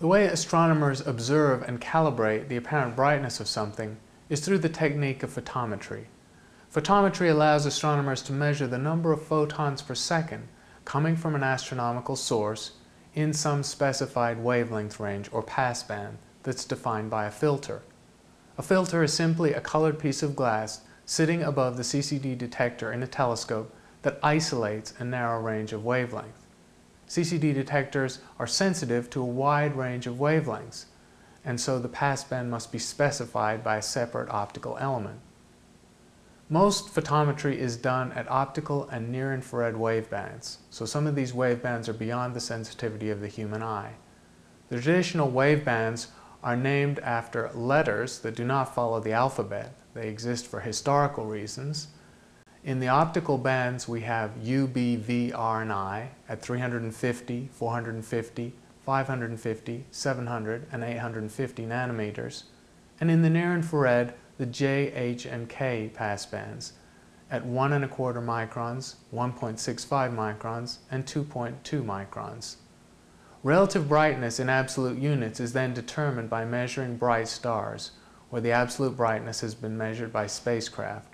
The way astronomers observe and calibrate the apparent brightness of something is through the technique of photometry. Photometry allows astronomers to measure the number of photons per second coming from an astronomical source in some specified wavelength range or passband that's defined by a filter. A filter is simply a colored piece of glass sitting above the CCD detector in a telescope that isolates a narrow range of wavelength. CCD detectors are sensitive to a wide range of wavelengths, and so the passband must be specified by a separate optical element. Most photometry is done at optical and near-infrared wavebands, so some of these wavebands are beyond the sensitivity of the human eye. The traditional wavebands are named after letters that do not follow the alphabet. They exist for historical reasons, in the optical bands, we have U, B, V, R, and I at 350, 450, 550, 700, and 850 nanometers. And in the near-infrared, the J, H, and K passbands at 1 and a quarter microns, 1.65 microns, and 2.2 microns. Relative brightness in absolute units is then determined by measuring bright stars, where the absolute brightness has been measured by spacecraft.